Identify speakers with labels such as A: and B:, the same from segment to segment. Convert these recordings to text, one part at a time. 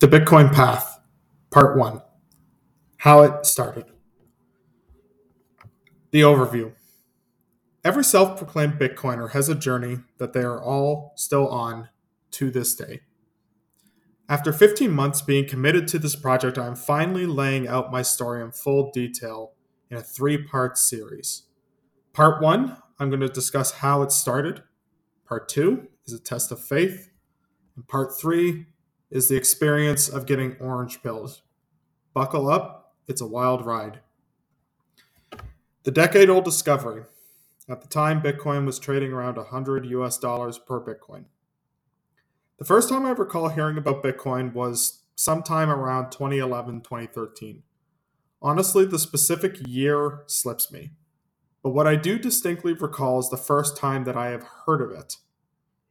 A: The Bitcoin Path, Part 1 How It Started. The Overview Every self proclaimed Bitcoiner has a journey that they are all still on to this day. After 15 months being committed to this project, I am finally laying out my story in full detail in a three part series. Part 1, I'm going to discuss how it started. Part 2 is a test of faith. And part 3 is the experience of getting orange pilled. Buckle up, it's a wild ride. The decade old discovery. At the time, Bitcoin was trading around 100 US dollars per Bitcoin. The first time I recall hearing about Bitcoin was sometime around 2011 2013. Honestly, the specific year slips me. But what I do distinctly recall is the first time that I have heard of it.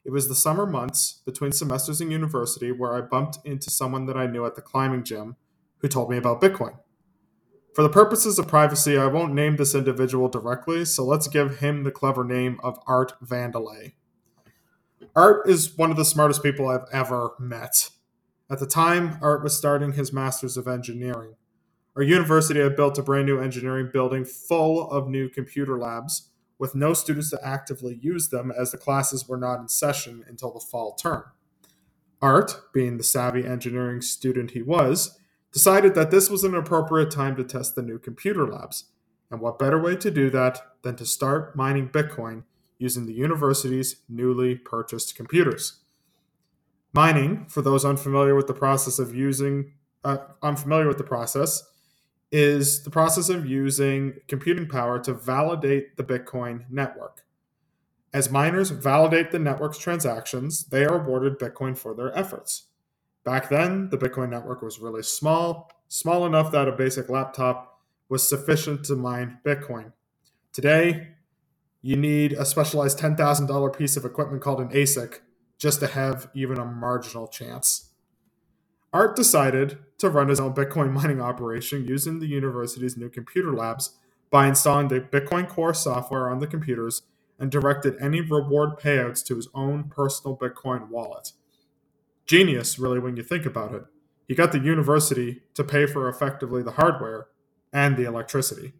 A: It was the summer months between semesters in university where I bumped into someone that I knew at the climbing gym who told me about Bitcoin. For the purposes of privacy, I won't name this individual directly, so let's give him the clever name of Art Vandelay. Art is one of the smartest people I've ever met. At the time, Art was starting his Masters of Engineering. Our university had built a brand new engineering building full of new computer labs with no students to actively use them as the classes were not in session until the fall term. Art, being the savvy engineering student he was, decided that this was an appropriate time to test the new computer labs. And what better way to do that than to start mining Bitcoin using the university's newly purchased computers? Mining, for those unfamiliar with the process of using, uh, unfamiliar with the process, is the process of using computing power to validate the Bitcoin network. As miners validate the network's transactions, they are awarded Bitcoin for their efforts. Back then, the Bitcoin network was really small, small enough that a basic laptop was sufficient to mine Bitcoin. Today, you need a specialized $10,000 piece of equipment called an ASIC just to have even a marginal chance. Art decided to run his own Bitcoin mining operation using the university's new computer labs by installing the Bitcoin Core software on the computers and directed any reward payouts to his own personal Bitcoin wallet. Genius, really, when you think about it. He got the university to pay for effectively the hardware and the electricity.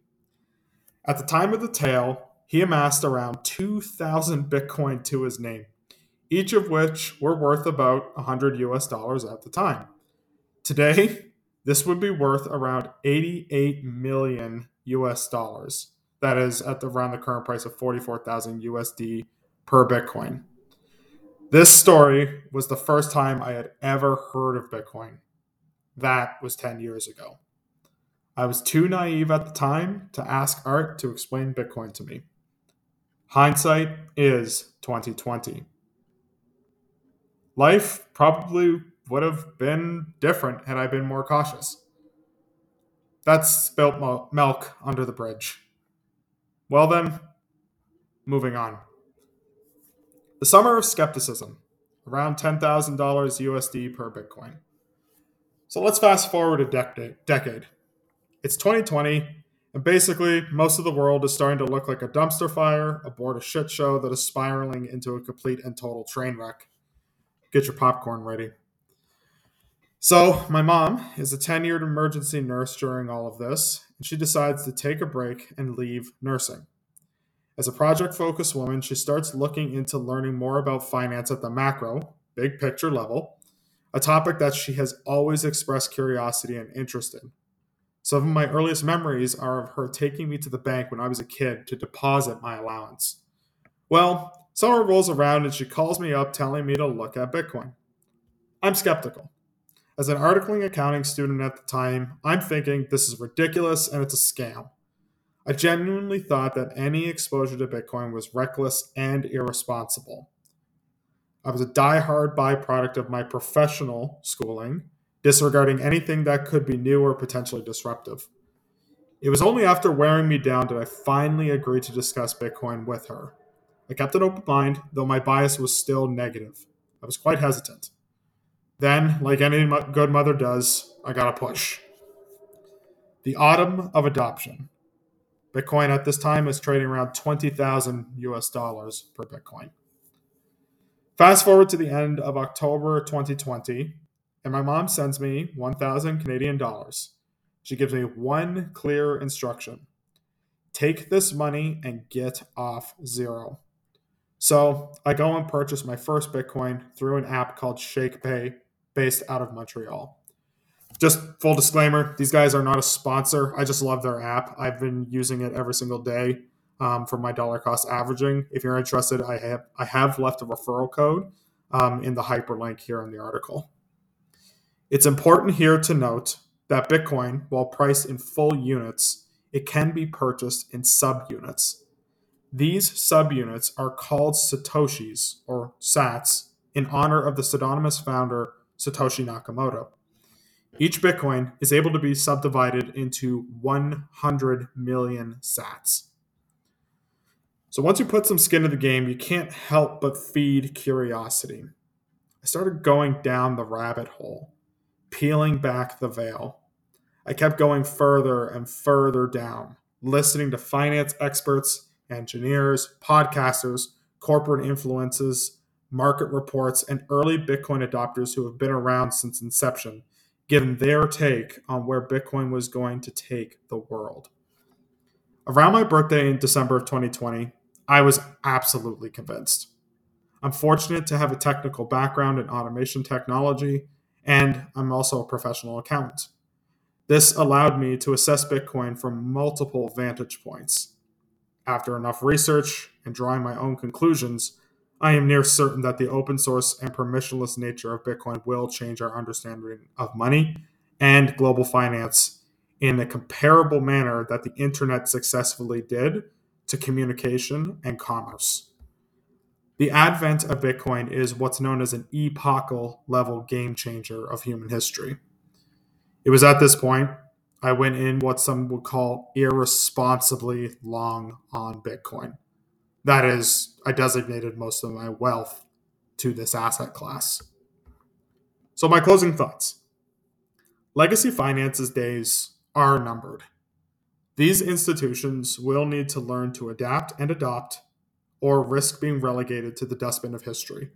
A: At the time of the tale, he amassed around 2,000 Bitcoin to his name, each of which were worth about 100 US dollars at the time. Today, this would be worth around 88 million US dollars. That is at the, around the current price of 44,000 USD per Bitcoin. This story was the first time I had ever heard of Bitcoin. That was 10 years ago. I was too naive at the time to ask Art to explain Bitcoin to me. Hindsight is 2020. Life probably would have been different had I been more cautious. That's spilt milk under the bridge. Well, then, moving on. The summer of skepticism, around $10,000 USD per Bitcoin. So let's fast forward a decade. It's 2020, and basically, most of the world is starting to look like a dumpster fire aboard a shit show that is spiraling into a complete and total train wreck. Get your popcorn ready. So, my mom is a tenured emergency nurse during all of this, and she decides to take a break and leave nursing. As a project focused woman, she starts looking into learning more about finance at the macro, big picture level, a topic that she has always expressed curiosity and interest in. Some of my earliest memories are of her taking me to the bank when I was a kid to deposit my allowance. Well, summer rolls around and she calls me up telling me to look at Bitcoin. I'm skeptical. As an articling accounting student at the time, I'm thinking this is ridiculous and it's a scam. I genuinely thought that any exposure to Bitcoin was reckless and irresponsible. I was a die-hard byproduct of my professional schooling, disregarding anything that could be new or potentially disruptive. It was only after wearing me down did I finally agree to discuss Bitcoin with her. I kept an open mind, though my bias was still negative. I was quite hesitant. Then, like any good mother does, I got a push. The autumn of adoption. Bitcoin at this time is trading around 20,000 US dollars per Bitcoin. Fast forward to the end of October 2020, and my mom sends me 1,000 Canadian dollars. She gives me one clear instruction take this money and get off zero. So I go and purchase my first Bitcoin through an app called Shakepay based out of Montreal. Just full disclaimer, these guys are not a sponsor. I just love their app. I've been using it every single day um, for my dollar cost averaging. If you're interested, I have I have left a referral code um, in the hyperlink here in the article. It's important here to note that Bitcoin, while priced in full units, it can be purchased in subunits. These subunits are called Satoshis or Sats in honor of the pseudonymous founder Satoshi Nakamoto. Each Bitcoin is able to be subdivided into 100 million Sats. So once you put some skin in the game, you can't help but feed curiosity. I started going down the rabbit hole, peeling back the veil. I kept going further and further down, listening to finance experts, engineers, podcasters, corporate influences, market reports, and early Bitcoin adopters who have been around since inception, given their take on where Bitcoin was going to take the world. Around my birthday in December of 2020, I was absolutely convinced. I'm fortunate to have a technical background in automation technology, and I'm also a professional accountant. This allowed me to assess Bitcoin from multiple vantage points. After enough research and drawing my own conclusions, I am near certain that the open source and permissionless nature of Bitcoin will change our understanding of money and global finance in a comparable manner that the internet successfully did to communication and commerce. The advent of Bitcoin is what's known as an epochal level game changer of human history. It was at this point I went in what some would call irresponsibly long on Bitcoin. That is, I designated most of my wealth to this asset class. So, my closing thoughts legacy finance's days are numbered. These institutions will need to learn to adapt and adopt or risk being relegated to the dustbin of history.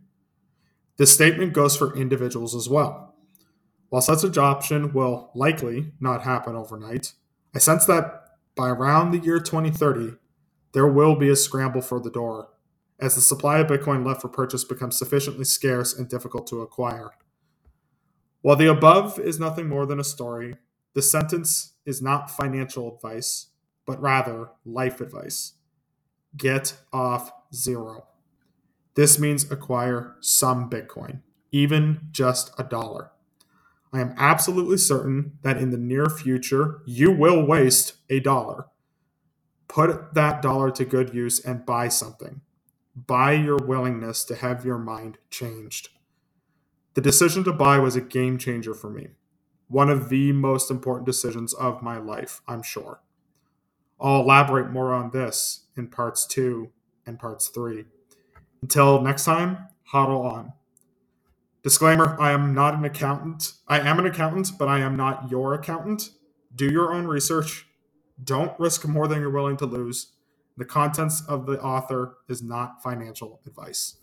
A: This statement goes for individuals as well. While such adoption will likely not happen overnight, I sense that by around the year 2030, there will be a scramble for the door as the supply of Bitcoin left for purchase becomes sufficiently scarce and difficult to acquire. While the above is nothing more than a story, the sentence is not financial advice, but rather life advice. Get off zero. This means acquire some Bitcoin, even just a dollar. I am absolutely certain that in the near future, you will waste a dollar. Put that dollar to good use and buy something. Buy your willingness to have your mind changed. The decision to buy was a game changer for me one of the most important decisions of my life, I'm sure. I'll elaborate more on this in parts two and parts three. Until next time, HODL on. Disclaimer I am not an accountant. I am an accountant, but I am not your accountant. Do your own research. Don't risk more than you're willing to lose. The contents of the author is not financial advice.